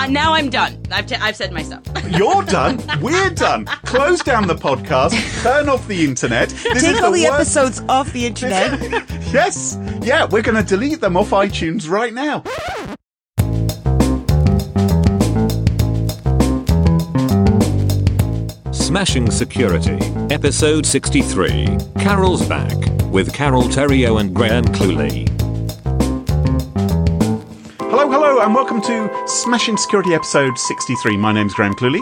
Uh, now I'm done. I've, t- I've said my stuff. You're done. We're done. Close down the podcast. Turn off the internet. This Take is all the worst- episodes off the internet. yes. Yeah, we're going to delete them off iTunes right now. Smashing Security, Episode 63. Carol's back with Carole Theriault and Graham Cluley. And welcome to Smashing Security episode 63. My name's Graham Cluley,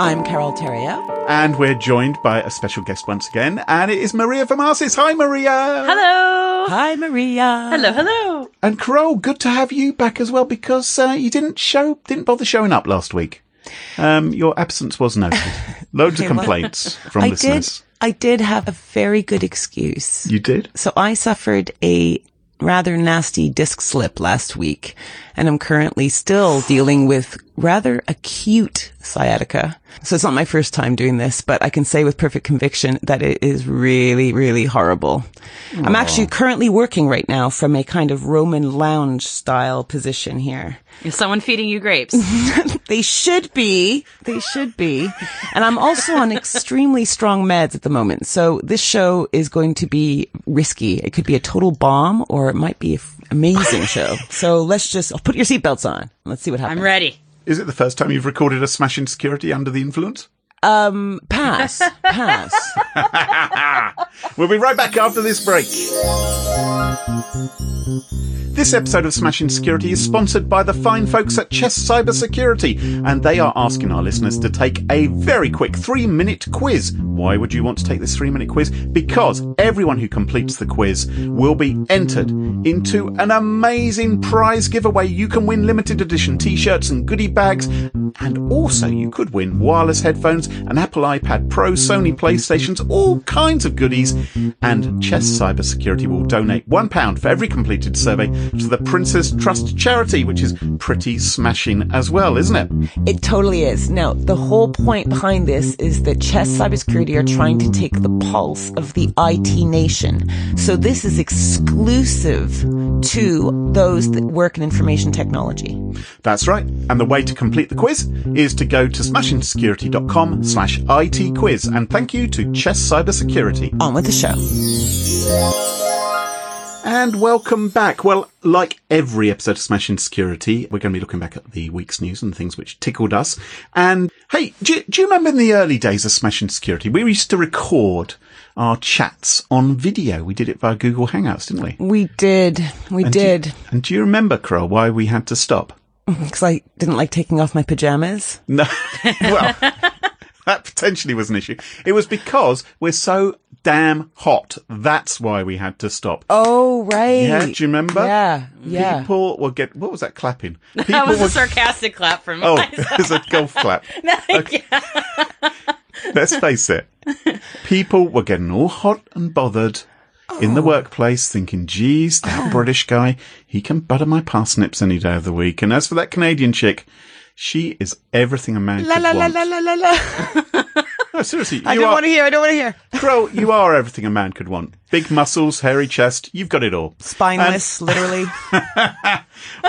I'm Carole Theriault. and we're joined by a special guest once again, and it is Maria Varmazis. Hi, Maria. Hello. Hi, Maria. Hello, hello. And Carol, good to have you back as well because uh, you didn't show, didn't bother showing up last week. Um, your absence was noted. Loads of complaints from I listeners. did. I did have a very good excuse. You did? So I suffered a rather nasty disc slip last week, and I'm currently still dealing with rather acute sciatica. So it's not my first time doing this, but I can say with perfect conviction that it is really, really horrible. I'm actually currently working right now from a kind of Roman lounge style position here. Is someone feeding you grapes? They should be. They should be. And I'm also on extremely strong meds at the moment. So this show is going to be risky. It could be a total bomb or it might be an amazing show. So let's just I'll put your seatbelts on. Let's see what happens. I'm ready. Is it the first time you've recorded a Smashing Security under the influence? Um, pass. Pass. We'll be right back after this break. This episode of Smashing Security is sponsored by the fine folks at Chess Cybersecurity, and they are asking our listeners to take a very quick three minute quiz. Why would you want to take this three minute quiz? Because everyone who completes the quiz will be entered into an amazing prize giveaway. You can win limited edition t-shirts and goodie bags, and also you could win wireless headphones, an Apple iPad Pro, Sony PlayStations, all kinds of goodies. And Chess Cybersecurity will donate one pound for every completed survey to the Prince's Trust charity, which is pretty smashing as well, isn't it? It totally is. Now, the whole point behind this is that Chess Cybersecurity are trying to take the pulse of the IT nation. So this is exclusive to those that work in information technology. That's right. And the way to complete the quiz is to go to smashingsecurity.com slash IT quiz. And thank you to Chess Cybersecurity. On with the show. And welcome back. Well, like every episode of Smashing Security, we're going to be looking back at the week's news and things which tickled us. And hey, do, you- do you remember in the early days of Smashing Security, we used to record our chats on video? We did it via Google Hangouts, didn't we? We did. We And do you- did. and do you remember, Crow, why we had to stop? Because I didn't like taking off my pajamas. No. well, that potentially was an issue. It was because we're so damn hot. That's why we had to stop. Oh, right. Yeah, do you remember? Yeah, yeah. People will get, what was that clapping? People That was will- a sarcastic clap from Oh, myself. there's a golf clap. Let's face it. People were getting all hot and bothered in Oh. the workplace thinking, geez, that oh. British guy, he can butter my parsnips any day of the week. And as for that Canadian chick, she is everything a man La could la la want. la la la la. No, seriously, I don't are, want to hear. I don't want to hear. Crow, you are everything a man could want. Big muscles, hairy chest, you've got it all. Spineless, literally.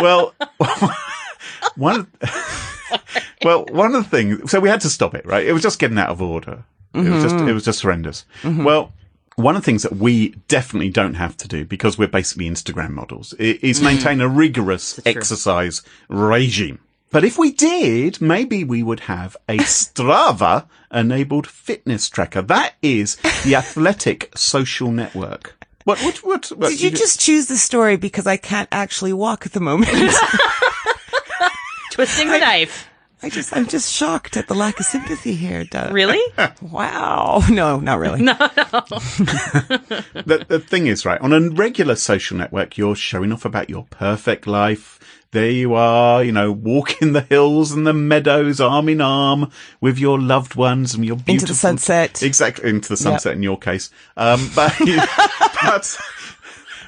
Well, one of, well, one of the things, so we had to stop it, right? It was just getting out of order. It was just, it mm-hmm. was just horrendous. Mm-hmm. Well, one of the things that we definitely don't have to do because we're basically Instagram models is mm-hmm. maintain a rigorous exercise regime. But if we did, maybe we would have a Strava enabled fitness tracker. That is the athletic social network. What, what, what, what Did you just choose the story because I can't actually walk at the moment? Twisting the knife. I just, I'm just shocked at the lack of sympathy here. Doug. Really? Wow. No, not really. No. the, the thing is, right, on a regular social network, you're showing off about your perfect life. There you are, you know, walking the hills and the meadows arm in arm with your loved ones and your beautiful. Into the sunset. Exactly, into the sunset in your case. Um, but, but,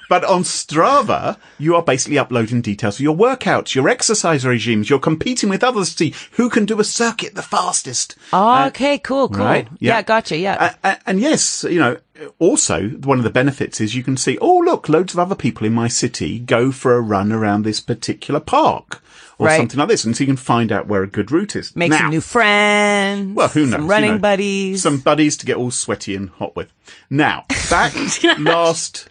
But on Strava, you are basically uploading details of your workouts, your exercise regimes. You're competing with others to see who can do a circuit the fastest. Oh, okay, cool, cool. right, yeah. Yeah. gotcha. Yeah. A- a- and yes, you know, also one of the benefits is you can see, oh, look, loads of other people in my city go for a run around this particular park or Right. something like this. And so you can find out where a good route is. Make Now- some new friends. well, who knows? Some you running know, buddies. Some buddies to get all sweaty and hot with. Now, back last.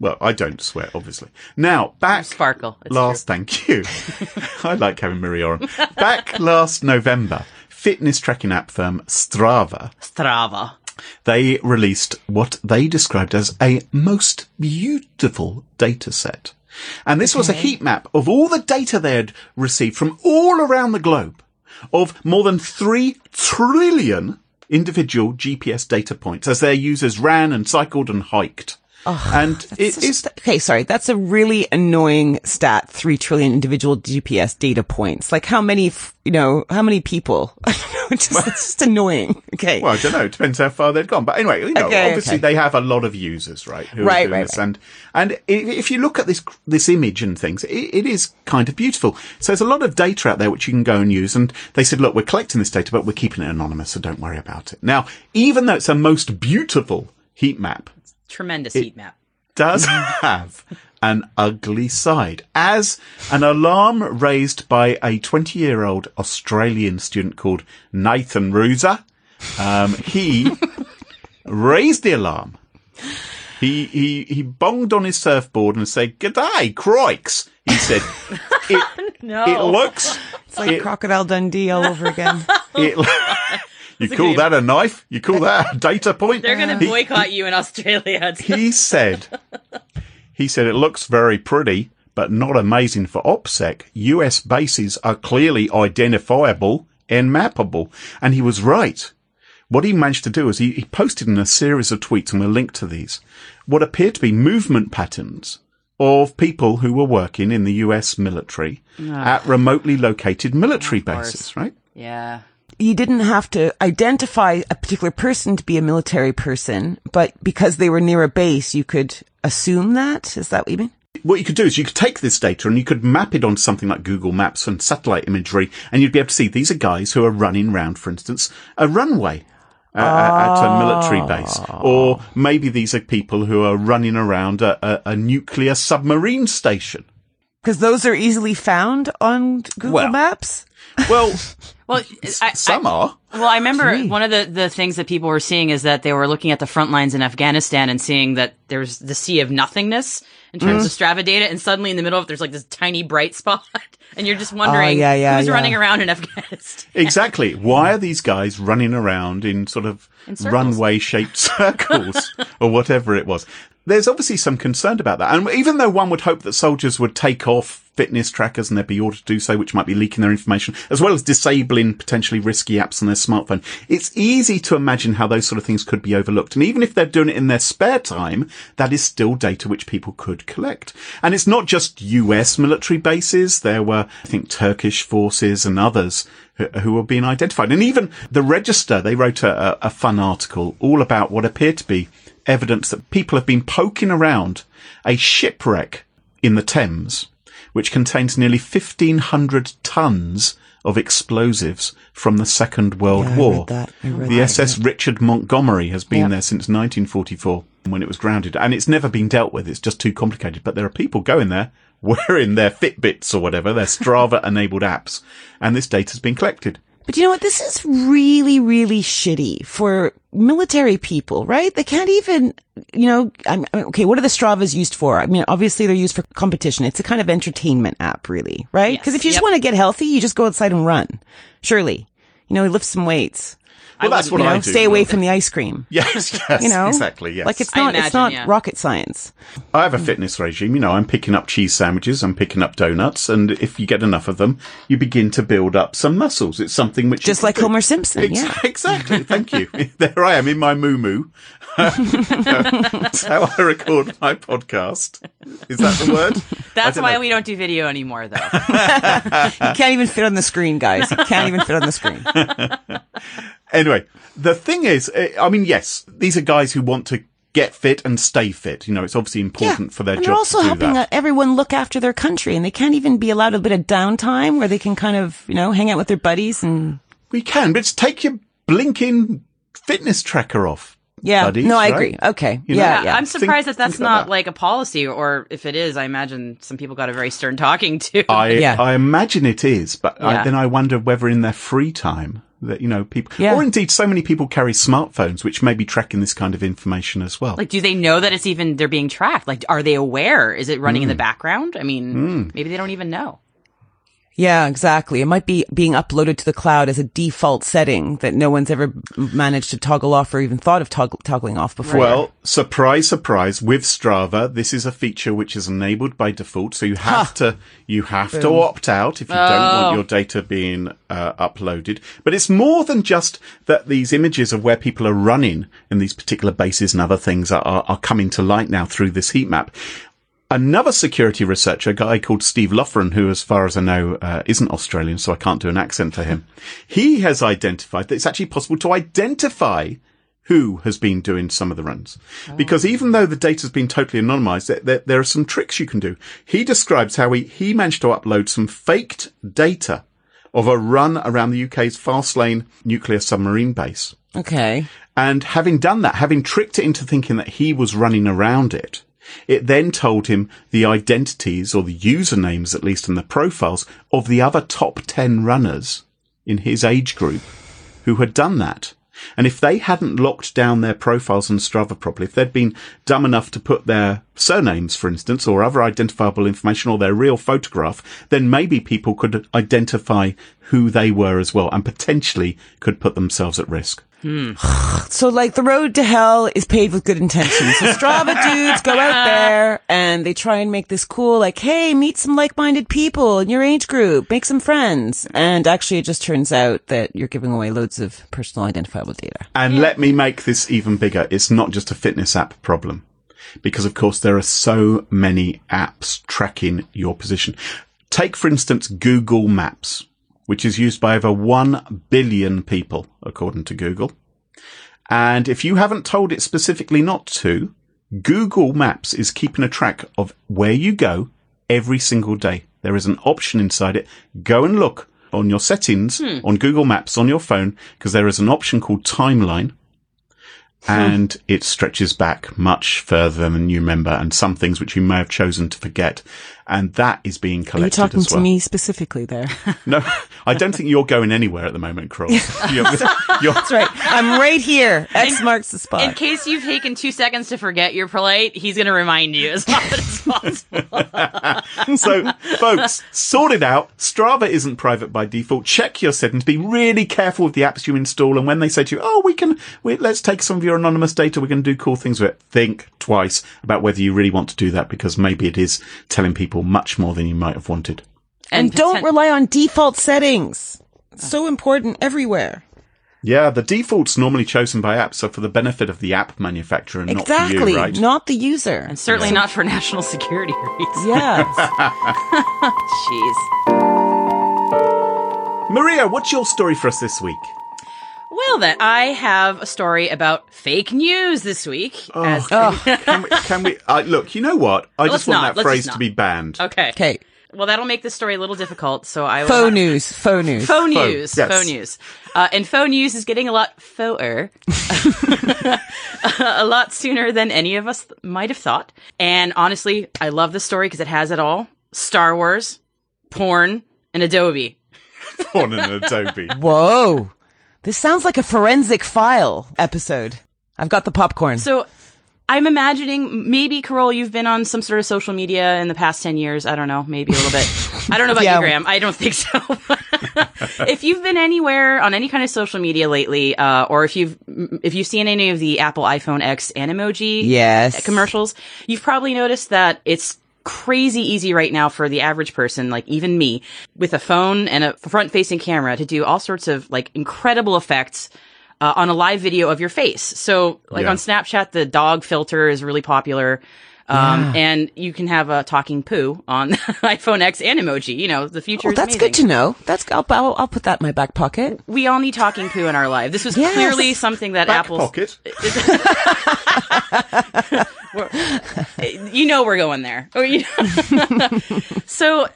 Well, I don't sweat, obviously. Now, back Sparkle. It's last. Thank you. I like having Maria on. Back last November, fitness tracking app firm Strava Strava. they released what they described as a most beautiful data set. And this was a heat map of all the data they had received from all around the globe of more than three trillion individual GPS data points as their users ran and cycled and hiked. And it is. Is okay, sorry. That's a really annoying stat. Three trillion individual GPS data points. Like how many, f- you know, how many people? I don't know. It's just, it's just annoying. Okay. Well, I don't know. It depends how far they've gone. But anyway, you know, Okay, obviously okay. they have a lot of users, right? Who Right, are doing right, this. right. And, and if you look at this, this image and things, it, it is kind of beautiful. So there's a lot of data out there which you can go and use. And they said, look, we're collecting this data, but we're keeping it anonymous. So don't worry about it. Now, even though it's a most beautiful heat map, Tremendous heat map. does have an ugly side. As an alarm raised by a 20 year old Australian student called Nathan Ruser, um, he raised the alarm. He, he, he bonged on his surfboard and said, G'day, crikes. He said, it, No. it looks, It's like it- Crocodile Dundee all over again. it, you call that a knife? You call that a data point? They're going to boycott you in Australia. He said, he said it looks very pretty, but not amazing for OPSEC. US bases are clearly identifiable and mappable. And he was right. What he managed to do is he, he posted in a series of tweets, and we'll link to these, what appeared to be movement patterns of people who were working in the US military ah. at remotely located military bases, right? yeah. You didn't have to identify a particular person to be a military person, but because they were near a base, you could assume that. Is that what you mean? what you could do is you could take this data and you could map it onto something like Google Maps and satellite imagery, and you'd be able to see these are guys who are running around, for instance, a runway. Uh, At a military base, or maybe these are people who are running around a, a, a nuclear submarine station. Because those are easily found on Google Well, Maps. Well, Well, I, some I, are. Well, I remember Gee. one of the, the things that people were seeing is that they were looking at the front lines in Afghanistan and seeing that there's the sea of nothingness in terms of mm. Strava data, and suddenly in the middle of it, there's like this tiny bright spot, and you're just wondering oh, yeah, yeah, who's yeah. running around in Afghanistan. Exactly. Why are these guys running around in sort of runway shaped circles or whatever it was? There's obviously some concern about that. And even though one would hope that soldiers would take off fitness trackers and they'd be ordered to do so, which might be leaking their information, as well as disabling potentially risky apps on their smartphone, it's easy to imagine how those sort of things could be overlooked. And even if they're doing it in their spare time, that is still data which people could collect. And it's not just US military bases. There were, I think, Turkish forces and others who, were being identified. And even the Register, they wrote a, a fun article all about what appeared to be evidence that people have been poking around a shipwreck in the Thames, which contains nearly 1500 tons of explosives from the Second World Yeah, War. read that. I read the that, SS Richard Montgomery has been Yeah. there since 1944 when it was grounded and it's never been dealt with. It's just too complicated, but there are people going there wearing their Fitbits or whatever, their Strava enabled apps, and this data's been collected. But you know what? This is really, really shitty for military people, right? They can't even, you know, I'm, okay, what are the Stravas used for? I mean, obviously they're used for competition. It's a kind of entertainment app, really, right? Yes. Because if you just want to get healthy, you just go outside and run. Surely. You know, lift some weights. Well, that's what You know, I do. stay away from the ice cream. Yes, yes, You know, exactly, yes. Like it's I not, it's not yeah. rocket science. I have a fitness regime. You know, I'm picking up cheese sandwiches, I'm picking up donuts, and if you get enough of them, you begin to build up some muscles. It's something which Just like do. Homer Simpson. Ex- Yeah. Exactly. Thank you. there I am in my moo moo. That's how I record my podcast. Is that the word? That's why know. we don't do video anymore, though. You can't even fit on the screen, guys. You can't even fit on the screen. Anyway, the thing is, eh, I mean, yes, these are guys who want to get fit and stay fit. You know, it's obviously important for their and job they're also to do helping that. uh, everyone look after their country, and they can't even be allowed a bit of downtime where they can kind of, you know, hang out with their buddies and. We can, but just take your blinking fitness tracker off. Yeah, buddies, no, I right? agree. Okay, You know? yeah, Yeah, yeah. I'm surprised Think- that that's not that. like a policy, or if it is, I imagine some people got a very stern talking to. I Yeah. I imagine it is, but I, then I wonder whether in their free time that you know people, Yeah. or indeed so many people carry smartphones which may be tracking this kind of information as well. like, do they know that it's even they're being tracked? Like, are they aware? Is it running Hmm. in the background? I mean, maybe they don't even know. Yeah, exactly. It might be being uploaded to the cloud as a default setting that no one's ever managed to toggle off or even thought of togg- toggling off before. Well, surprise, surprise, with Strava, this is a feature which is enabled by default. So you have to, you have to opt out if you don't Oh. want your data being uh, uploaded. But it's more than just that these images of where people are running in these particular bases and other things are, are, are coming to light now through this heat map. Another security researcher, a guy called Steve Loughran, who, as far as I know, uh, isn't Australian, so I can't do an accent for him. he has identified that it's actually possible to identify who has been doing some of the runs. Because even though the data's been totally anonymized, there, there, there are some tricks you can do. He describes how he, he managed to upload some faked data of a run around the UK's Faslane nuclear submarine base. okay. And having done that, having tricked it into thinking that he was running around it, it then told him the identities or the usernames, at least in the profiles of the other top 10 runners in his age group who had done that. And if they hadn't locked down their profiles on Strava properly, if they'd been dumb enough to put their surnames, for instance, or other identifiable information or their real photograph, then maybe people could identify who they were as well and potentially could put themselves at risk. Hmm. So like the road to hell is paved with good intentions. So Strava dudes go out there and they try and make this cool, like, hey, meet some like-minded people in your age group, make some friends. And actually it just turns out that you're giving away loads of personal identifiable data. And let me make this even bigger. It's not just a fitness app problem. Because of course there are so many apps tracking your position. Take for instance Google Maps, which is used by over 1 billion people, according to Google. And if you haven't told it specifically not to, Google Maps is keeping a track of where you go every single day. There is an option inside it. Go and look on your settings hmm. on Google Maps on your phone because there is an option called timeline hmm. and it stretches back much further than you remember and some things which you may have chosen to forget. And that is being collected. Are you collected talking as to me specifically there? No, I don't think you're going anywhere at the moment, Kroll. You're, you're, That's right. I'm right here. X marks the spot. In case you've taken two seconds to forget you're polite, he's going to remind you as often as possible. so, folks, sort it out. Strava isn't private by default. Check your settings. Be really careful with the apps you install. And when they say to you, "Oh, we can, we, let's take some of your anonymous data. We're going to do cool things with it," think twice about whether you really want to do that because maybe it is telling people much more than you might have wanted. and don't poten- rely on default settings. It's so important everywhere. Yeah, the default's normally chosen by apps, so for the benefit of the app manufacturer, and not for Exactly. you, right? Not the user. And certainly not for national security reasons. yes. Jeez. Maria, what's your story for us this week? Well, then, I have a story about fake news this week. as- Can we? Can we uh, look, you know what? I Let's just want not. that Let's phrase just to be banned. okay. Okay. Well, that'll make this story a little difficult, so I will. Faux news. Faux news. Faux news. yes. Faux news. Uh, and faux news is getting a lot faux-er. a lot sooner than any of us might have thought. And honestly, I love this story because it has it all. Star Wars, porn, and Adobe. On an Adobe. Whoa. This sounds like a forensic file episode. I've got the popcorn. So I'm imagining maybe Carol, you've been on some sort of social media in the past 10 years. I don't know, maybe a little bit. I don't know about Yeah. you, Graham. I don't think so. if you've been anywhere on any kind of social media lately, uh, or if you've, if you've seen any of the Apple iPhone X Animoji yes. commercials, you've probably noticed that it's crazy easy right now for the average person, like even me, with a phone and a front facing camera to do all sorts of like incredible effects. Uh, on a live video of your face. So like Yeah. on Snapchat, the dog filter is really popular. Um, and you can have a talking poo on iPhone X Animoji. You know, the future Oh, is that's amazing. good to know. That's I'll, I'll, I'll put that in my back pocket. We all need talking poo in our life. This was Yes. clearly something that Back Apple pocket. you know we're going there. Or, you so, uh,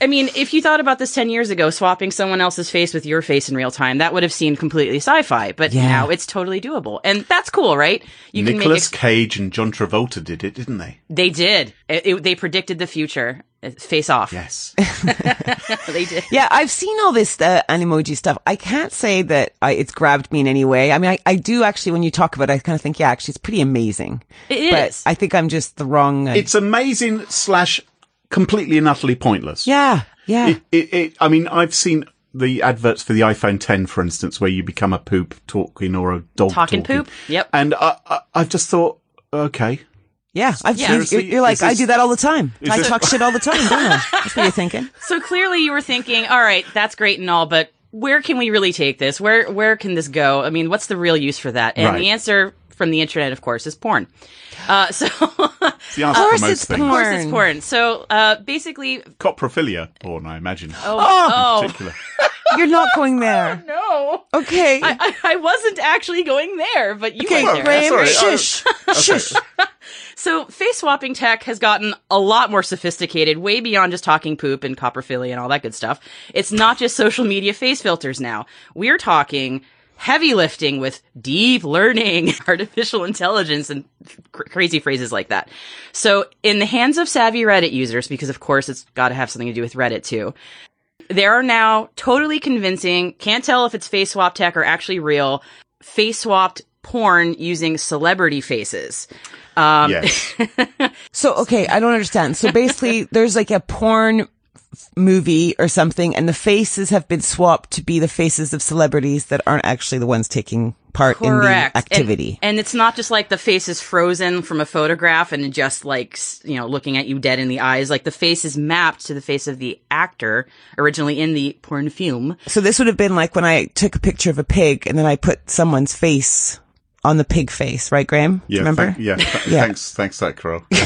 I mean, if you thought about this 10 years ago, swapping someone else's face with your face in real time, that would have seemed completely sci-fi, but Yeah. now it's totally doable. And that's cool, right? You Nicholas ex- Cage and John Travolta did it, didn't they? they did. It, it- they predicted the future. Face off. Yes. they did. Yeah, I've seen all this uh, Animoji stuff. I can't say that I, it's grabbed me in any way. I mean, I, I do actually, when you talk about it, I kind of think, yeah, actually, it's pretty amazing. It But is. I think I'm just the wrong. Uh, it's amazing slash completely and utterly pointless. yeah, yeah. It, it, it, I mean, I've seen the adverts for the iPhone 10, for instance, where you become a poop talking or a dog Talking talking. poop? Yep. And I, I, I've just thought, okay. Yeah, I've Yeah. seen, you're, you're like, is I do that all the time. I this- talk shit all the time, don't I? That's what you're thinking. So clearly you were thinking, all right, that's great and all, but where can we really take this? Where where can this go? I mean, what's the real use for that? And Right. the answer from the internet, of course, is porn. Uh, so It's the answer Of course most it's things. porn. Of course it's porn. So uh, basically, Coprophilia porn, I imagine. oh, in particular. You're not going there. no. Okay. I, I, I wasn't actually going there, but you okay, went there. Graham, sorry, shush. Shush. So face swapping tech has gotten a lot more sophisticated, way beyond just talking poop and coprophilia and all that good stuff. It's not just social media face filters now. We're talking heavy lifting with deep learning, artificial intelligence, and cr- crazy phrases like that. So in the hands of savvy Reddit users, because of course it's got to have something to do with Reddit too, there are now totally convincing, can't tell if it's face swap tech or actually real, face swapped porn using celebrity faces. Um, yes. So, okay, I don't understand. So basically, there's like a porn movie or something, and the faces have been swapped to be the faces of celebrities that aren't actually the ones taking part Correct. in the activity. And, and it's not just like the face is frozen from a photograph and just like, you know, looking at you dead in the eyes. Like the face is mapped to the face of the actor originally in the porn film. so this would have been like when I took a picture of a pig and then I put someone's face on the pig face, right, Graham? Yeah, remember? thank- yeah, th- Yeah. Thanks, thanks, that Carol. Yeah,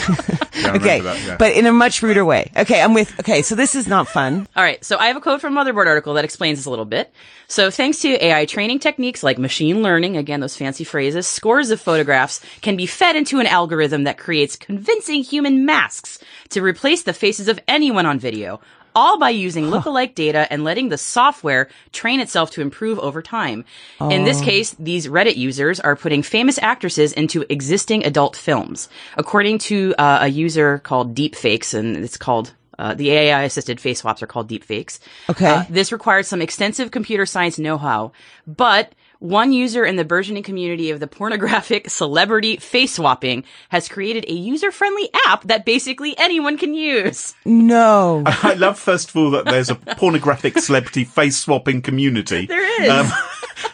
yeah, Okay, that, yeah. but in a much ruder way. Okay, I'm with. Okay, so this is not fun. All right. So I have a quote from Motherboard article that explains this a little bit. So thanks to AI training techniques like machine learning, again, those fancy phrases, scores of photographs can be fed into an algorithm that creates convincing human masks to replace the faces of anyone on video. All by using lookalike data and letting the software train itself to improve over time. In this case, these Reddit users are putting famous actresses into existing adult films. According to uh, a user called Deepfakes, and it's called uh, the AI assisted face swaps are called deepfakes. Okay. Uh, this requires some extensive computer science know-how, but one user in the burgeoning community of the pornographic celebrity face swapping has created a user-friendly app that basically anyone can use. No. I love, first of all, that there's a pornographic celebrity face swapping community. There is. Um,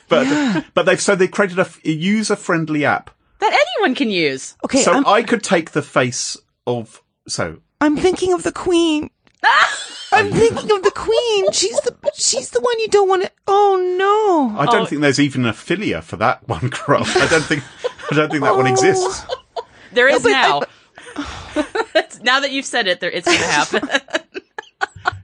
but but they've so they created a, user friendly app. that anyone can use. Okay, So I'm, I could take the face of so I'm thinking of the queen. I'm thinking of the queen. She's the she's the one you don't want to. Oh no. I don't Oh. think there's even a filia for that one, Carol. I don't think I don't think that one exists. There is but I- now. now that you've said it, there it's going to happen.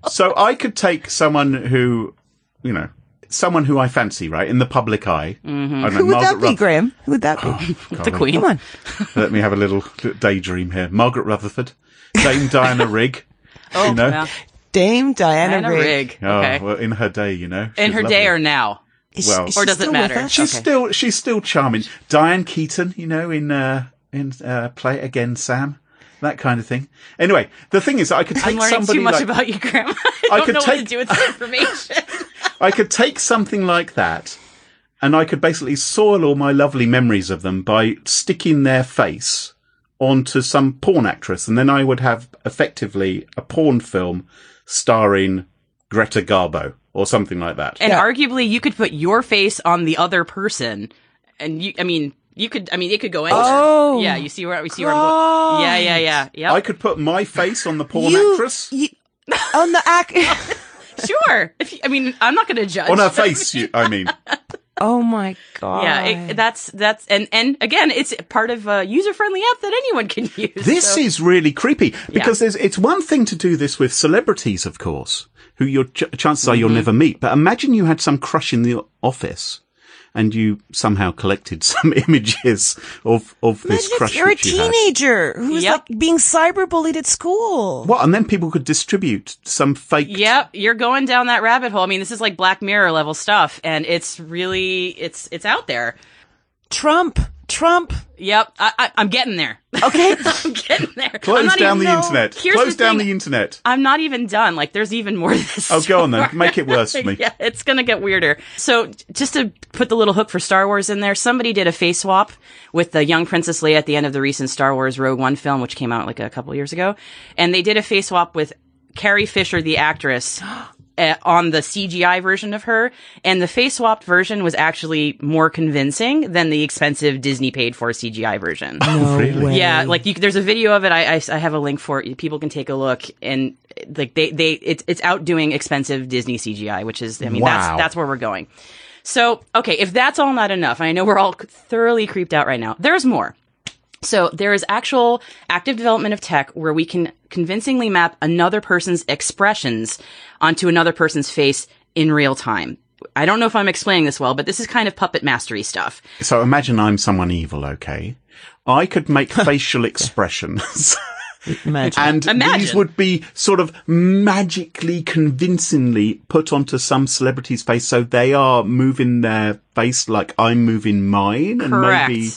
So I could take someone who, you know, someone who I fancy, right, in the public eye. Mm-hmm. I don't know, Who would that Margaret be, Ruth- Graham? Who would that be? the queen. Come on. Let me have a little daydream here. Margaret Rutherford, Dame Diana Rigg. Oh, you know? yeah. Dame Diana, Diana Rigg. Rigg. Oh, well, in her day, you know. In her lovely. day or now? Is, Well- she Or does it matter? She's Okay. still she's still charming. Diane Keaton, you know, in uh, in uh, Play It Again, Sam, that kind of thing. Anyway, the thing is, I could take I'm learning somebody too much like about you, Grandma. I I don't could know what to take- do with this information. I could take something like that, and I could basically soil all my lovely memories of them by sticking their face onto some porn actress, and then I would have effectively a porn film starring Greta Garbo or something like that. And Yeah. arguably, you could put your face on the other person, and you. I mean, you could. I mean, it could go anywhere. Oh, yeah. You see where we see where I'm going. Yeah, yeah, yeah. Yep. I could put my face on the porn You- actress. you- on the act. sure. If you, I mean, I'm not going to judge. on her face, you, I mean. oh my god. Yeah, it, that's that's and and again, it's part of a user friendly app that anyone can use. This so- is really creepy because there's, it's one thing to do this with celebrities, of course, who your ch- chances are you'll Mm-hmm. never meet. But imagine you had some crush in the office and you somehow collected some images of of this Imagine crush if you're a which you had. teenager who's Yep. like being cyberbullied at school. What? And then people could distribute some fake. Yep, you're going down that rabbit hole. I mean, this is like Black Mirror level stuff, and it's really it's it's out there. Trump, Trump. Yep, I, I, I'm getting there. Okay. I'm getting there. I'm Close not down even- the no. internet. Here's Close the down thing. the internet. I'm not even done. Like, there's even more to this. Oh, go on then. Make it worse for me. yeah, it's gonna get weirder. So, just to put the little hook for Star Wars in there, somebody did a face swap with the young Princess Leia at the end of the recent Star Wars Rogue One film, which came out like a couple years ago, and they did a face swap with Carrie Fisher, the actress. uh, on the CGI version of her, and the face swapped version was actually more convincing than the expensive Disney paid for CGI version. No really? Yeah, like you, there's a video of it. I, I, I have a link for it. People can take a look, and like they, they, it's it's outdoing expensive Disney CGI, which is, I mean, Wow. that's that's where we're going. So, okay, if that's all not enough, I know we're all thoroughly creeped out right now. There's more. So there is actual active development of tech where we can convincingly map another person's expressions onto another person's face in real time. I don't know if I'm explaining this well, but this is kind of puppet mastery stuff. So imagine I'm someone evil, okay? I could make facial expressions. Imagine. And these would be sort of magically, convincingly put onto some celebrity's face, so they are moving their face like I'm moving mine, and maybe.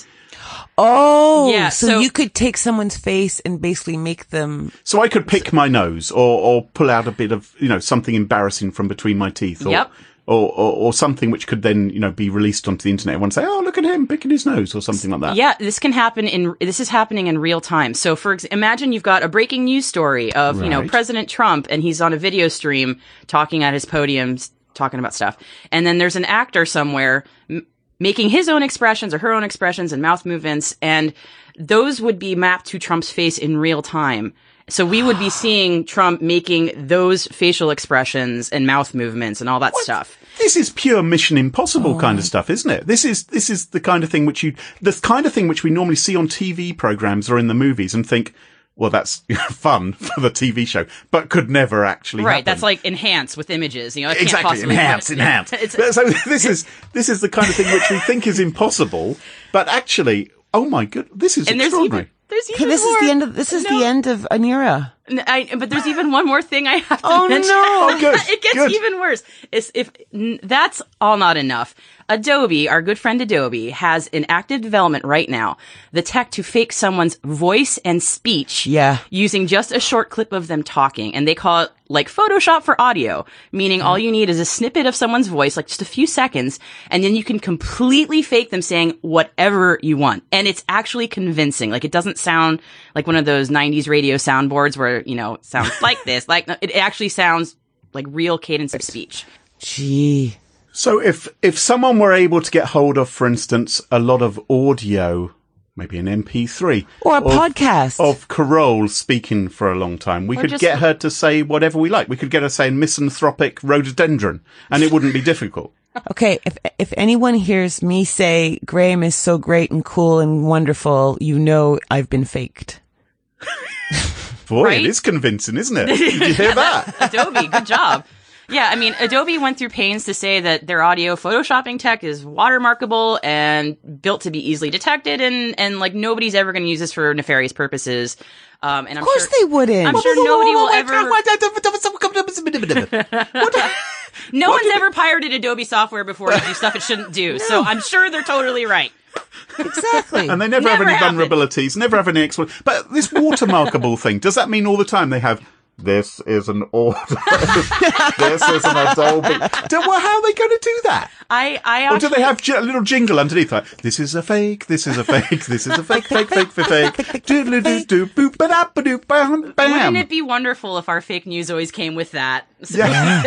Oh, Yeah, so, so- you could take someone's face and basically make them. So I could pick my nose, or or pull out a bit of you know something embarrassing from between my teeth, or. Yep. Or, or, or something which could then, you know, be released onto the internet. Everyone say, "Oh, look at him picking his nose," or something like that. Yeah, this can happen in this is happening in real time. So for ex- imagine you've got a breaking news story of, you know, President Trump and he's on a video stream talking at his podium s- talking about stuff. And then there's an actor somewhere m- making his own expressions or her own expressions and mouth movements and those would be mapped to Trump's face in real time. So we would be seeing Trump making those facial expressions and mouth movements and all that stuff. This is pure Mission Impossible Oh. kind of oh. stuff, isn't it? This is this is the kind of thing which you the kind of thing which we normally see on TV programs or in the movies and think, well, that's fun for the TV show, but could never actually Right, happen. that's like enhance with images. You know, I can't exactly possibly enhance, enhance. It's, so this is this is the kind of thing which we think is impossible, but actually, oh my god, this is and there's extraordinary. even there's even This more. is the end of. This is No. the end of an era. N- I, but there's even one more thing I have to Oh, mention. no. Oh, good, it gets good. even worse. It's, if n- that's all not enough, Adobe, our good friend Adobe, has in active development right now the tech to fake someone's voice and speech. Yeah. Using just a short clip of them talking, and they call it like Photoshop for audio, meaning all you need is a snippet of someone's voice, like just a few seconds, and then you can completely fake them saying whatever you want. And it's actually convincing. Like it doesn't sound like one of those 90s radio soundboards where, you know, it sounds like this. Like it actually sounds like real cadence of speech. Gee. So if if someone were able to get hold of, for instance, a lot of audio, maybe an MP3 Or a of- podcast. of Carole speaking for a long time, we Or could just- get her to say whatever we like. We could get her saying misanthropic rhododendron, and it wouldn't be difficult. Okay, if if anyone hears me say Graham is so great and cool and wonderful, you know I've been faked. Boy, Right? it is convincing, isn't it? Did you hear that? Adobe, good job. Yeah, I mean, Adobe went through pains to say that their audio photoshopping tech is watermarkable and built to be easily detected, and and like nobody's ever going to use this for nefarious purposes. Um, and I'm Of course sure, they wouldn't. I'm sure nobody will ever. No one's ever pirated Adobe software before to do stuff it shouldn't do. So I'm sure they're totally right. exactly. And they never, have any happened. vulnerabilities, never have any exploit. But this watermarkable thing, does that mean all the time they have, this is an order, this is an Adobe. Do, well, how are they going to do that? I I Or do they have j- a little jingle underneath like, this is a fake, this is a fake, this is a fake, fake, fake, fake, fake, doodle doo doo boop ba da ba doo bam bam. Wouldn't it be wonderful if our fake news always came with that? So- Yeah.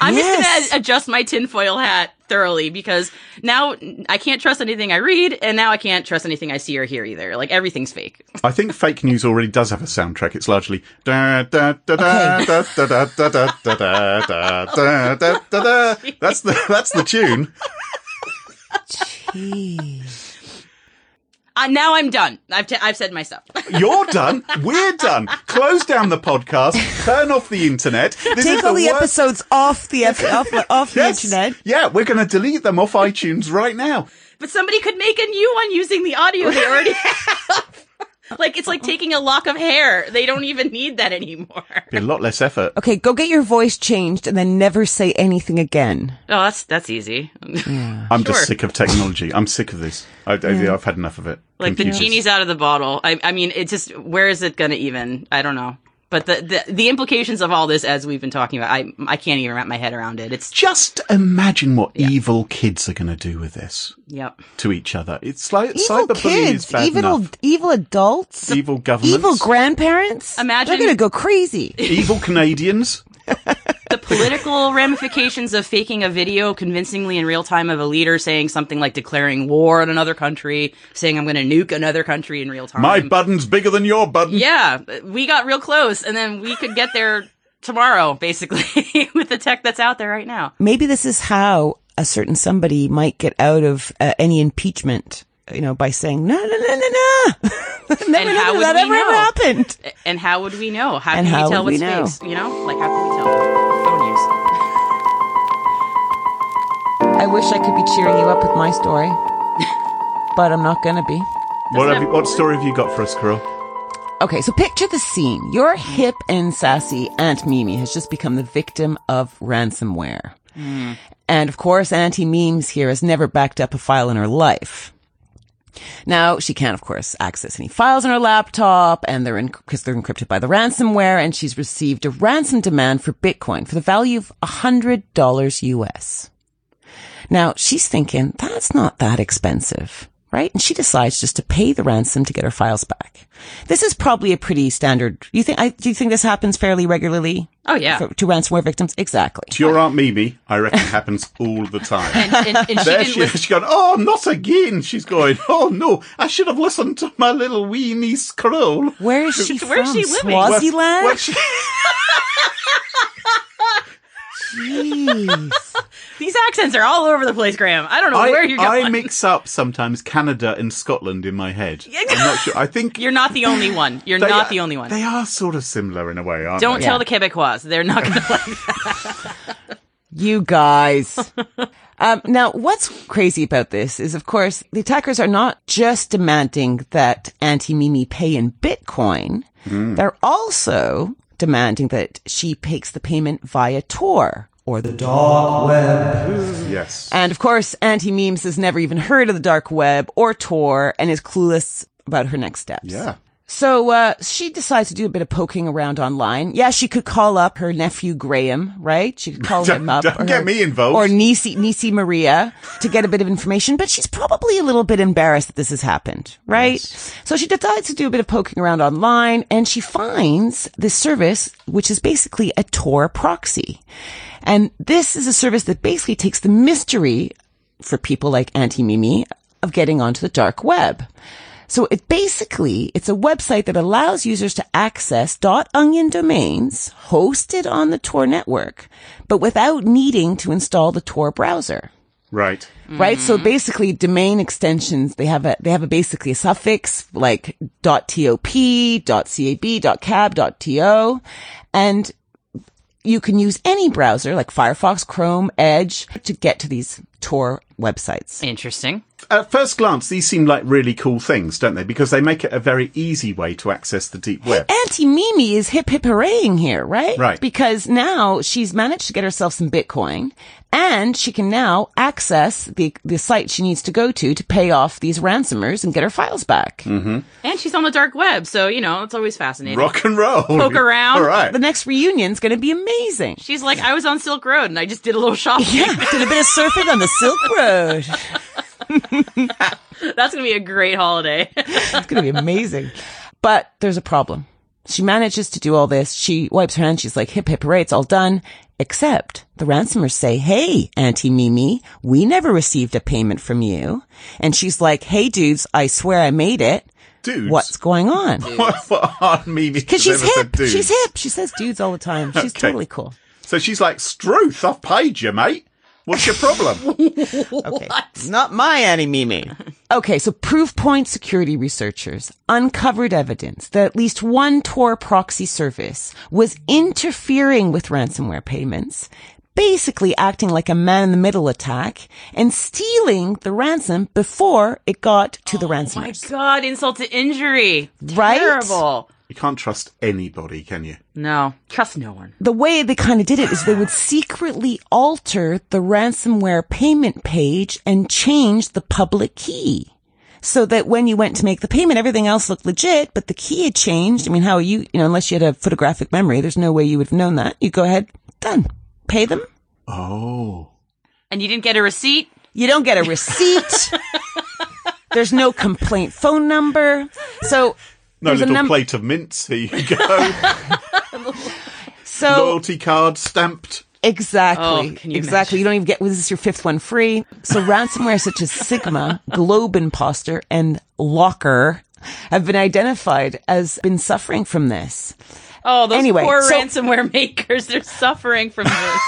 I'm Yes. just gonna adjust my tinfoil hat thoroughly because now I can't trust anything I read, and now I can't trust anything I see or hear either. Like everything's fake. I think fake news already does have a soundtrack. It's largely da da da da da da da da da da da da da da da da. That's the that's the tune. Jeez. Uh, now I'm done. I've, t- I've said my stuff. You're done. We're done. Close down the podcast. Turn off the internet. This Take is all the worst- episodes off the ep- off, off Yes. the internet. Yeah, we're going to delete them off iTunes right now. but somebody could make a new one using the audio they already have. Like it's like uh-huh. taking a lock of hair. They don't even need that anymore. Be a lot less effort. Okay, go get your voice changed and then never say anything again. Oh, that's that's easy. I'm just sick of technology. I'm sick of this. I, I, I've had enough of it. like the genie's out of the bottle. I, I mean, it's just where is it going to even? I don't know. But the, the the implications of all this, as we've been talking about, I I can't even wrap my head around it. It's Just imagine what evil kids are going to do with this yep. to each other. It's like Evil cyberbullying is kids, bad evil enough. evil adults, Evil governments. evil grandparents. Imagine- they're gonna go crazy. evil Canadians. The political ramifications of faking a video convincingly in real time of a leader saying something like declaring war on another country, saying I'm going to nuke another country in real time. My button's bigger than your button. yeah, we got real close, and then we could get there tomorrow, basically, with the tech that's out there right now. Maybe this is how a certain somebody might get out of uh, any impeachment. You know, by saying no, no, no, no, no. never, And how never, would that we ever know? happened. And how would we know? How And can how we tell what's we know? fakes? You know, like how can we tell? Phone use. I wish I could be cheering you up with my story, but I'm not gonna be. What, have have- you, what story have you got for us, Carol? Okay, so picture the scene. Your hip and sassy Aunt Mimi has just become the victim of ransomware. Hmm. And of course, Auntie Memes here has never backed up a file in her life. Now, she can't, of course, access any files on her laptop, and they're because they're encrypted by the ransomware, and she's received a ransom demand for Bitcoin for the value of $100 US. Now, she's thinking, that's not that expensive, right? And she decides just to pay the ransom to get her files back. This is probably a pretty standard. You think, I, do you think this happens fairly regularly? Oh yeah. For, to ransomware victims? Exactly. To your Aunt Mimi, I reckon it happens all the time. and, and, and she There didn't she listen- is. She's going, oh, not again. She's going, oh no, I should have listened to my little wee niece Carol. Where is she Where's from? she living? Swaziland? Well, she- Jeez. These accents are all over the place, Graham. I don't know I, where you're going. I mix up sometimes Canada and Scotland in my head. I'm not sure. I think You're not the only one. You're they not the only one. They are sort of similar in a way, aren't Don't they? tell the Quebecois. They're not going to like You guys. um, now, what's crazy about this is, of course, the attackers are not just demanding that Auntie Mimi pay in Bitcoin. They're also demanding that she takes the payment via Tor or the dark web. Yes. And of course, Auntie Memes has never even heard of the dark web or Tor and is clueless about her next steps. yeah. So uh, she decides to do a bit of poking around online. Yeah, she could call up her nephew Graham, right? She could call him up. don't or get her- me involved. Or Nisi, Nisi Maria to get a bit of information, but she's probably a little bit embarrassed that this has happened, right? So she decides to do a bit of poking around online and she finds this service, which is basically a Tor proxy. And this is a service that basically takes the mystery for people like Auntie Mimi of getting onto the dark web. So it basically, it's a website that allows users to access .onion domains hosted on the Tor network, but without needing to install the Tor browser. Right. Right? So basically domain extensions, they have a, they have a basically a suffix like .top, .cab, .cab, .to, and you can use any browser like Firefox, Chrome, Edge to get to these Tor websites. Interesting. At first glance, these seem like really cool things, don't they? Because they make it a very easy way to access the deep web. Auntie Mimi is hip hip hooraying here, right? Right. Because now she's managed to get herself some Bitcoin and she can now access the, the site she needs to go to to pay off these ransomers and get her files back. Mm-hmm. And she's on the dark web, so, you know, it's always fascinating. Rock and roll. Poke around. All right. The next reunion's going to be amazing. She's like, I was on Silk Road and I just did a little shopping. Yeah, did a bit of surfing on the Silk Road. That's going to be a great holiday. It's going to be amazing. But there's a problem. She manages to do all this. She wipes her hands. She's like, hip, hip, hooray. It's all done. Except the ransomers say, Hey, Auntie Mimi, we never received a payment from you. And she's like, Hey, dudes, I swear I made it. Dudes. What's going on? What, what Aunt Mimi Cause she's hip. She's hip. She says dudes all the time. She's Okay. totally cool. So she's like, Struth, I've paid you, mate. What's your problem? Okay. Not my Annie Mimi. Okay, so Proofpoint security researchers uncovered evidence that at least one Tor proxy service was interfering with ransomware payments, basically acting like a man in the middle attack and stealing the ransom before it got to the Oh My ransomers. God, insult to injury. Right? Terrible. You can't trust anybody, can you? No, trust no one. the way they kind of did it is they would secretly alter the ransomware payment page and change the public key. So that when you went to make the payment, everything else looked legit, but the key had changed. I mean, how are you, you know, unless you had a photographic memory, there's no way you would have known that. You go ahead, done. Pay them. Oh. And you didn't get a receipt? You don't get a receipt. there's no complaint phone number. So No there's little num- plate of mints. Here you go. so Loyalty card stamped. Exactly. Oh, can you exactly. imagine? You don't even get, well, this is your fifth one free. So ransomware such as Sigma, Globe Imposter, and Locker have been identified as been suffering from this. Oh, those Anyway, poor so- ransomware makers, they're suffering from this.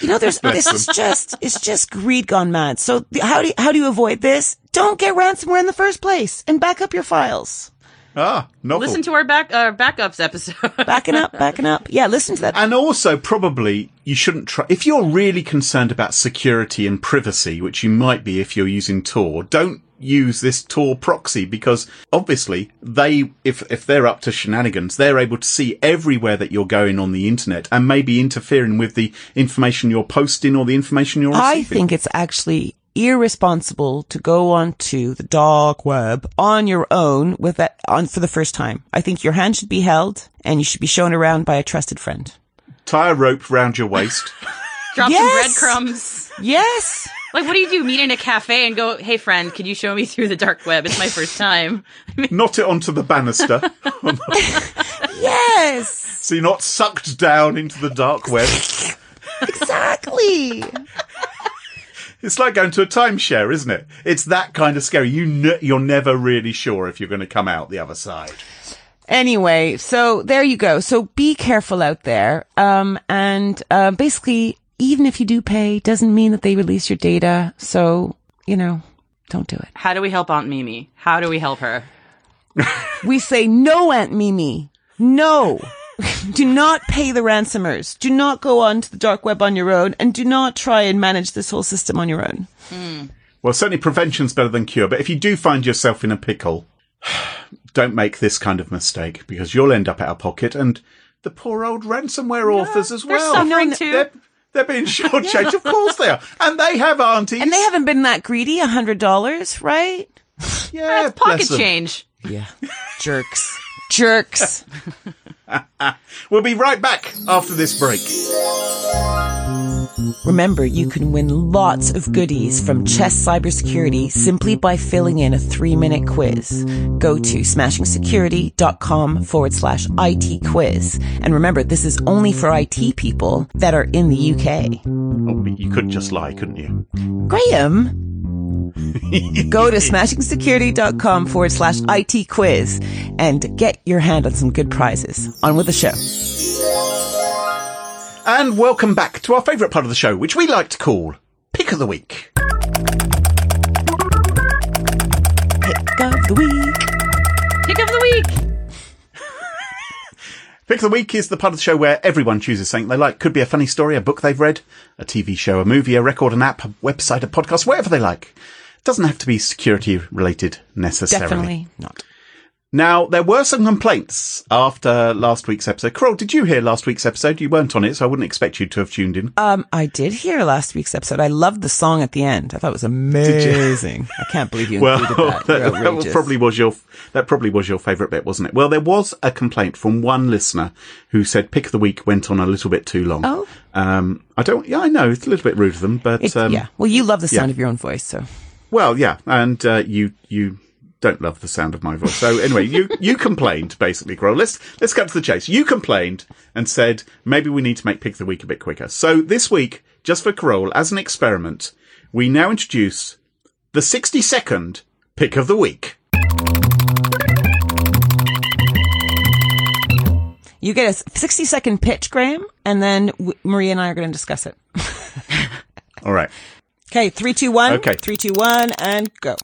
You know, there's, this is just, it's just greed gone mad. So the- how do you, how do you avoid this? Don't get ransomware in the first place and back up your files. Ah, novel. Listen to our back uh, backups episode. Backing up, backing up. Yeah, listen to that. And also, probably, you shouldn't try. If you're really concerned about security and privacy, which you might be if you're using Tor, don't use this Tor proxy because obviously they, if, if they're up to shenanigans, they're able to see everywhere that you're going on the internet and maybe interfering with the information you're posting or the information you're receiving. I think it's actually irresponsible to go onto the dark web on your own with that on for the first time. I think your hand should be held and you should be shown around by a trusted friend. Tie a rope round your waist. Drop Yes! some breadcrumbs. Yes. Like, what do you do? Meet in a cafe and go, hey, friend, could you show me through the dark web? It's my first time. knot it onto the banister Yes. so you're not sucked down into the dark web. Exactly. It's like going to a timeshare, isn't it? It's that kind of scary. You n- you're never really sure if you're going to come out the other side. Anyway, so there you go. So be careful out there. Um, and, uh, basically, even if you do pay, doesn't mean that they release your data. So, you know, don't do it. How do we help Aunt Mimi? How do we help her? We say no, Aunt Mimi. No. do not pay the ransomers. Do not go on to the dark web on your own and do not try and manage this whole system on your own. Hmm. Well, certainly prevention's better than cure, but if you do find yourself in a pickle, don't make this kind of mistake because you'll end up out of pocket and the poor old ransomware authors as they're well. suffering No, too. They're, they're being shortchanged. of course they are. And they have aunties. And they haven't been that greedy, a hundred dollars, right? yeah, That's pocket change. Yeah. Jerks. Jerks. We'll be right back after this break. Remember, you can win lots of goodies from Chess Cybersecurity simply by filling in a three minute quiz. Go to smashingsecurity.com forward slash IT quiz. And remember, this is only for IT people that are in the UK. Oh, you could just lie, couldn't you? Graham, go to smashingsecurity.com forward slash IT quiz and get your hand on some good prizes. On with the show. And welcome back to our favourite part of the show, which we like to call Pick of the Week. Pick of the week. Pick of the week. Pick of the Week is the part of the show where everyone chooses something they like. Could be a funny story, a book they've read, a TV show, a movie, a record, an app, a website, a podcast, whatever they like. Doesn't have to be security related necessarily. Definitely not. Now, there were some complaints after last week's episode. Kroll, did you hear last week's episode? You weren't on it, so I wouldn't expect you to have tuned in. Um, I did hear last week's episode. I loved the song at the end. I thought it was amazing. I can't believe you well, included that. that, that probably was your that probably was your favourite bit, wasn't it? Well, there was a complaint from one listener who said "Pick of the Week" went on a little bit too long. Oh. um, I don't. Yeah, I know it's a little bit rude of them, but It's- um, yeah. Well, you love the sound yeah. of your own voice, so Well, yeah, and uh, you you don't love the sound of my voice. So anyway, you you complained basically, Grohl. Let's let's cut to the chase. You complained and said maybe we need to make pick the week a bit quicker. So this week, just for Kroll, as an experiment, we now introduce the sixty second pick of the week. you get a 60 second pitch, Graham, and then w- Maria and I are going to discuss it. All right. Okay, three, two, one. Okay. Three, two, one, and go.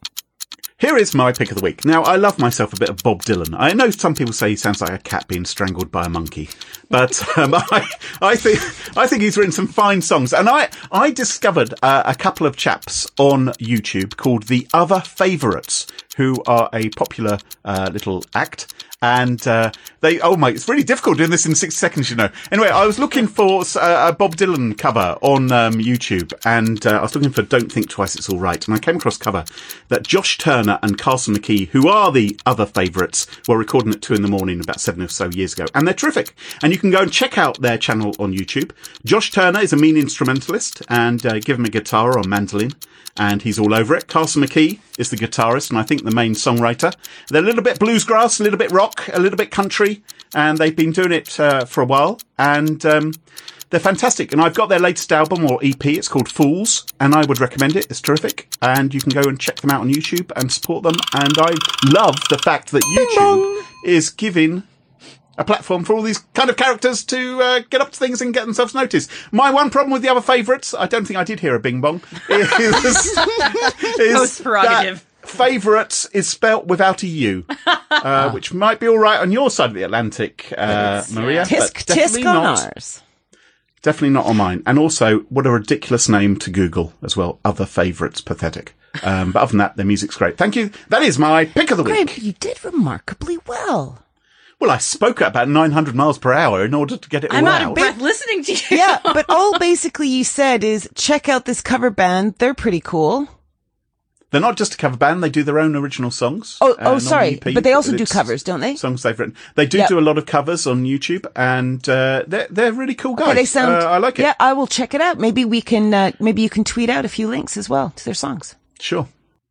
Here is my pick of the week. Now, I love myself a bit of Bob Dylan. I know some people say he sounds like a cat being strangled by a monkey, but um, I, I think I think he's written some fine songs. And I I discovered uh, a couple of chaps on YouTube called the Other Favourites, who are a popular uh, little act. And uh, they, oh my, it's really difficult doing this in six seconds, you know. Anyway, I was looking for uh, a Bob Dylan cover on um, YouTube, and uh, I was looking for "Don't Think Twice, It's All Right," and I came across cover that Josh Turner and Carson McKee, who are the other favourites, were recording at two in the morning about seven or so years ago, and they're terrific. And you can go and check out their channel on YouTube. Josh Turner is a mean instrumentalist, and uh, give him a guitar or mandolin, and he's all over it. Carson McKee is the guitarist, and I think the main songwriter. They're a little bit bluesgrass, a little bit rock, a little bit country, and they've been doing it uh, for a while, and um, they're fantastic. And I've got their latest album or EP. It's called Fools, and I would recommend it. It's terrific, and you can go and check them out on YouTube and support them. And I love the fact that YouTube is giving a platform for all these kind of characters to uh, get up to things and get themselves noticed. My one problem with the other favourites, I don't think I did hear a bing bong, is, is Post prerogative. That favourites is spelt without a U, uh, which might be all right on your side of the Atlantic, uh, Maria. Tisk, but definitely tisk not, on ours. Definitely not on mine. And also, what a ridiculous name to Google as well. Other favourites, pathetic. Um, but other than that, their music's great. Thank you. That is my pick of the Graham, week. you did remarkably well. Well, I spoke at about 900 miles per hour in order to get it all I'm out out. of breath listening to you. Yeah, but all basically you said is check out this cover band. They're pretty cool. They're not just a cover band; they do their own original songs. Oh, uh, oh, on sorry, EP, but they also do covers, don't they? Songs they've written. They do Yep. do a lot of covers on YouTube, and uh, they're they're really cool guys. Okay, they sound. Uh, I like it. Yeah, I will check it out. Maybe we can. Uh, maybe you can tweet out a few links as well to their songs. Sure.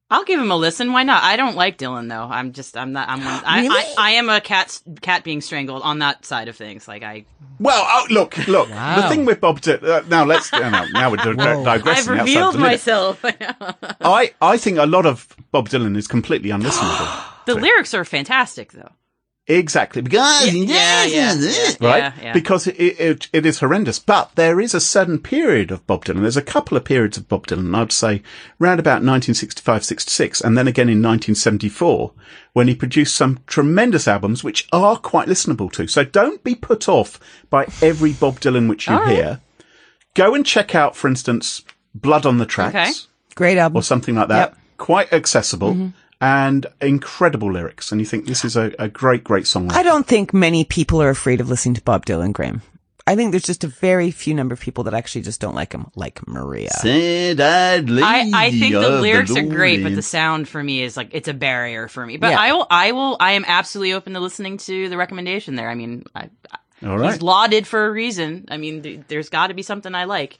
I'll give him a listen. Why not? I don't like Dylan though. I'm just, I'm not, I'm, one, I, Really? I, I am a cat, cat being strangled on that side of things. Like I, Well, oh, look, look. The thing with Bob Dylan. Uh, now let's. Uh, now, now we're di- I've revealed myself. I I think a lot of Bob Dylan is completely unlistenable. the lyrics are fantastic though. Exactly. Because ah, Yeah, yeah, yeah, right? yeah, yeah. Because it, it it is horrendous. But there is a certain period of Bob Dylan. There's a couple of periods of Bob Dylan. I'd say round about 1965, 66, and then again in 1974, when he produced some tremendous albums which are quite listenable to. So don't be put off by every Bob Dylan which you All right. hear. Go and check out, for instance, Blood on the Tracks Okay. Great album. or something like that. Yep. Quite accessible. Mm-hmm. And incredible lyrics, and you think this is a, a great, great song. I don't think many people are afraid of listening to Bob Dylan, Graham. I think there's just a very few number of people that actually just don't like him, like Maria. I, I think the lyrics are great, but the sound for me is like it's a barrier for me. But Yeah. I will, I will, I am absolutely open to listening to the recommendation there. I mean, I, All he's lauded for a reason. I mean, th- there's got to be something I like.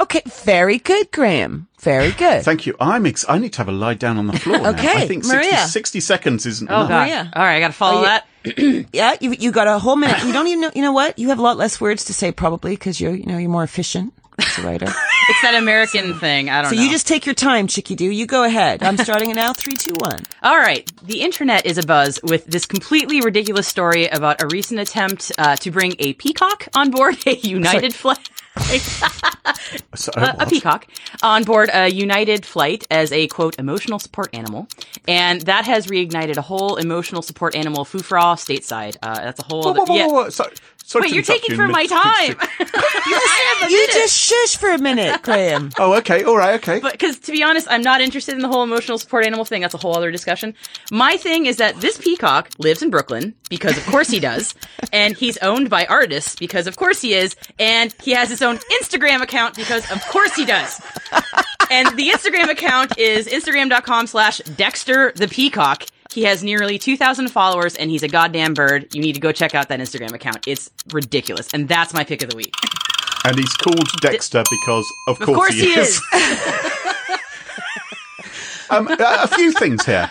Okay, very good, Graham. Very good. Thank you. I'm ex- I need to have a lie down on the floor. now. Okay, I think 60, Maria. 60 seconds isn't Oh enough. god! yeah. All right, I got to follow Oh, that. yeah, you you got a whole minute. You don't even know. You know what? You have a lot less words to say probably because you're you know you're more efficient as a writer. It's that American thing. I don't so know. So you just take your time, Chicky Doo. You go ahead. I'm starting it now. Three, two, one. All right. The internet is abuzz with this completely ridiculous story about a recent attempt uh, to bring a peacock on board a United flight. So, a, a peacock on board a United flight as a quote emotional support animal, and that has reignited a whole emotional support animal foofra stateside. Uh, that's a whole. Whoa, other, whoa, whoa, yeah. whoa, whoa. So, sorry Wait, you're taking you for my time. I You just shush for a minute, Graham. Oh, okay. All right. Okay. But because to be honest, I'm not interested in the whole emotional support animal thing. That's a whole other discussion. My thing is that this peacock lives in Brooklyn because of course he does, and he's owned by artists because of course he is, and he has his own Instagram account because of course he does. And the Instagram account is instagram.com slash Dexter the Peacock. He has nearly 2,000 followers and he's a goddamn bird. You need to go check out that Instagram account. It's ridiculous. And that's my pick of the week. and he's called Dexter because, of, Of course he is. um, a a few things here.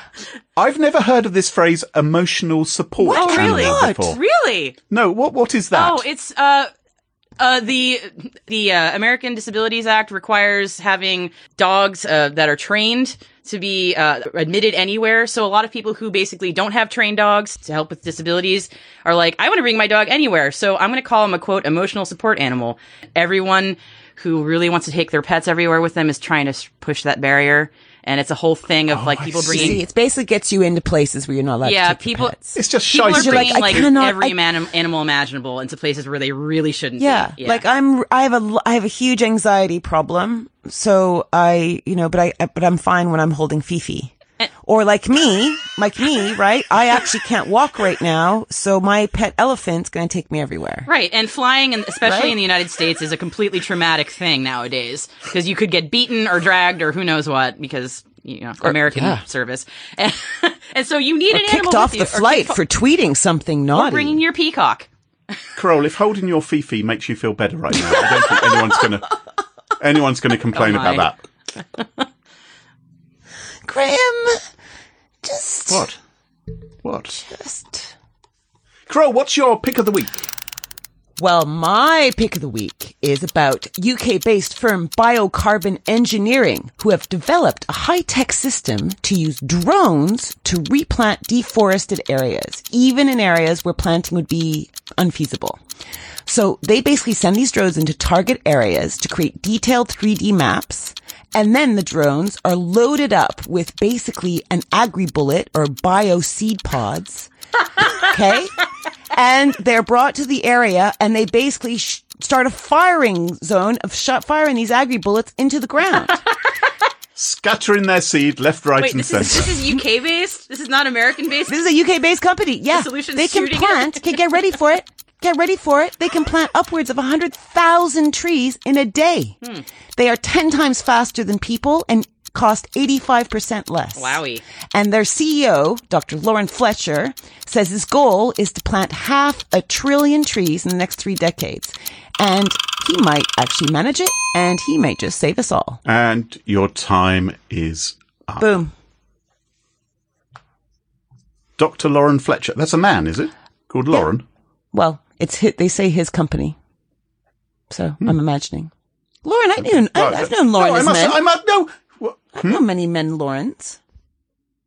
I've never heard of this phrase "emotional support" Oh, really? What? before. Really? No. What? What is that? Oh, it's uh Uh, the the uh, American Disabilities Act requires having dogs uh, that are trained to be uh, admitted anywhere. So a lot of people who basically don't have trained dogs to help with disabilities are like, I want to bring my dog anywhere. So I'm going to call him a quote emotional support animal. Everyone who really wants to take their pets everywhere with them is trying to push that barrier. And it's a whole thing of like people bringing See, it basically gets you into places where you're not allowed yeah, to take your people. pets. It's just people are shite. You're like, bringing like, cannot- every I- man, animal imaginable into places where they really shouldn't Yeah, be. like I'm, I have a, l- I have a huge anxiety problem. So I, you know, but I, but I'm fine when I'm holding Fifi. Or like me, like me, right? I actually can't walk right now, so my pet elephant's gonna take me everywhere. Right, and flying, and especially Right? in the United States, is a completely traumatic thing nowadays because you could get beaten or dragged or who knows what because you know American yeah. service, and, and so you need Or an animal kicked off with you, the or flight for tweeting something naughty, or bringing your peacock. Carole, if holding your Fifi makes you feel better right now, I don't think anyone's gonna anyone's gonna complain Oh about that. Graham, just, What? What? just. Crow. what's your pick of the week? Well, my pick of the week is about UK based firm Biocarbon Engineering, who have developed a high tech system to use drones to replant deforested areas, even in areas where planting would be unfeasible. So they basically send these drones into target areas to create detailed 3D maps. And then the drones are loaded up with basically an agri-bullet or bio seed pods. Okay. and they're brought to the area and they basically sh- start a firing zone of shot firing these agri bullets into the ground. Scattering their seed left, right, Wait, and this is, centre. this is UK based. This is not American based. this is a UK based company. Yeah. solution's They can plant. Okay, get ready for it. Get ready for it. They can plant upwards of 100,000 trees in a day. Hmm. They are 10 times faster than people and cost 85% less. Wowie. And their CEO, Dr. Lauren Fletcher, says his goal is to plant half a trillion trees in the next three decades. And he might actually manage it and he might just save us all. And your time is up. Boom. Dr. Lauren Fletcher. That's a man, is it? Called Lauren? Well, it's hit, they say his company. So hmm. I'm imagining. Lauren, I knew, I, Right. I've uh, known Lauren no, I as must, men. I must, no. What? I know hmm? many men Laurens.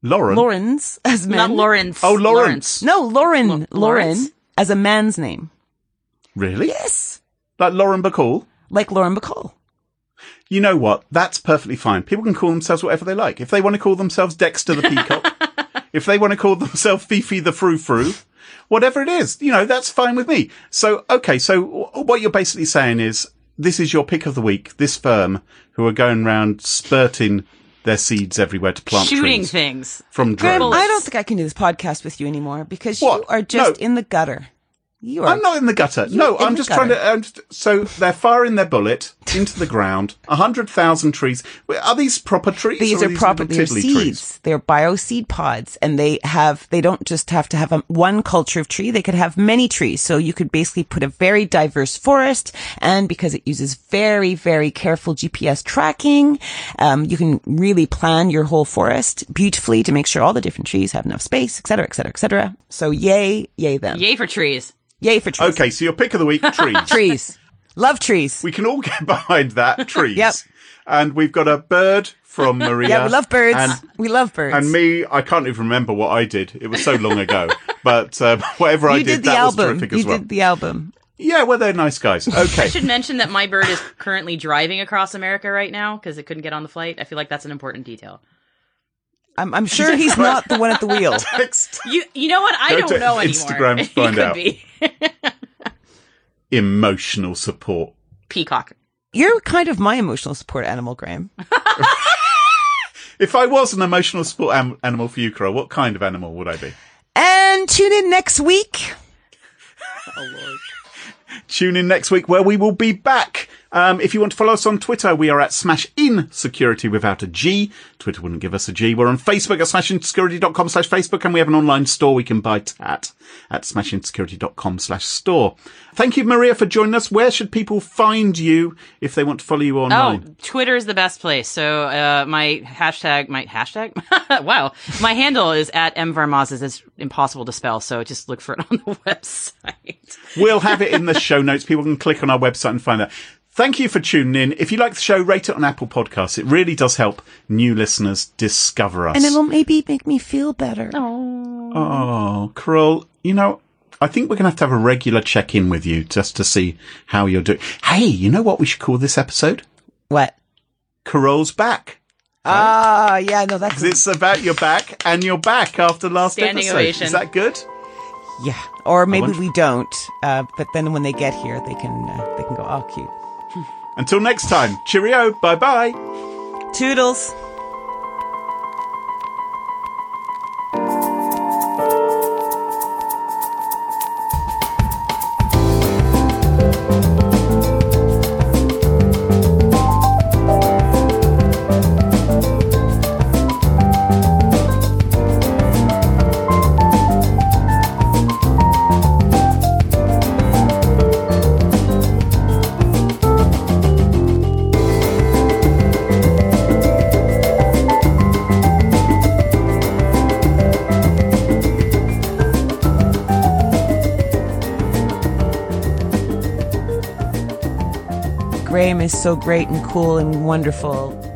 Lauren? Laurens as men. Not Lawrence. Oh, Lawrence. No, Lauren. Lo- Lauren Lawrence? as a man's name. Really? Yes. Like Lauren Bacall? Like Lauren Bacall. You know what? That's perfectly fine. People can call themselves whatever they like. If they want to call themselves Dexter the Peacock, if they want to call themselves Fifi the Frou Frou, whatever it is, you know, that's fine with me. So, okay, so what you're basically saying is this is your pick of the week, this firm who are going around spurting their seeds everywhere to plant Shooting trees things. from Graham, drones. I don't think I can do this podcast with you anymore because What? you are just No. in the gutter. You are. I'm not in the gutter. No, I'm the just trying to. gutter. Um, so they're firing their bullet into the ground. A hundred thousand trees. Are these proper trees? These or are these proper. little They're tiddly seeds. trees? They're bio seed pods, and they have. They don't just have to have a, one culture of tree. They could have many trees. So you could basically put a very diverse forest, and because it uses very, very careful GPS tracking, um, you can really plan your whole forest beautifully to make sure all the different trees have enough space, et cetera, et cetera, et cetera. So yay, yay them, Yay for trees. Yay for trees. Okay, so your pick of the week: trees. trees. Love trees. We can all get behind that. Trees. Yep. And we've got a bird from Maria. Yeah, we love birds. And, we love birds. and me, I can't even remember what I did. It was so long ago. But um, whatever I you did, did the that was album. terrific as You well. did the album. Yeah, well, they're nice guys. Okay. I should mention that my bird is currently driving across America right now because it couldn't get on the flight. I feel like that's an important detail. I'm, I'm sure he's not the one at the wheel. Text You you know what? I Go don't to know Instagram anymore. to find out. be emotional support. peacock. You're kind of my emotional support animal, Graham. If I was an emotional support am- animal for you, Crow, what kind of animal would I be? And tune in next week. Oh lord. Tune in next week where we will be back Um, if you want to follow us on Twitter, we are at Smash In Security without a G. Twitter wouldn't give us a G. We're on Facebook at smashinsecurity.com slash Facebook and we have an online store we can buy tat at smashinsecurity.com slash store. Thank you, Maria, for joining us. Where should people find you if they want to follow you online? Oh, Twitter is the best place. So uh, my hashtag, my hashtag, wow, my handle is at mvarmazis. It's impossible to spell, so just look for it on the website. We'll have it in the show notes. People can click on our website and find that. Thank you for tuning in. If you like the show, rate it on Apple Podcasts. It really does help new listeners discover us. And it'll maybe make me feel better. Oh, Krull, you know, I think we're going to have to have a regular check in with you just to see how you're doing. Hey, you know what we should call this episode? What? Krull's back. Ah, yeah, no, that's 'Cause It's about your back and your back after last Standing episode. ovation. Is that good? yeah. Or maybe wonder- we don't. Uh, but then when they get here, they can uh, they can go, oh, cute. Until next time, cheerio, bye bye. Toodles. Is so great and cool and wonderful.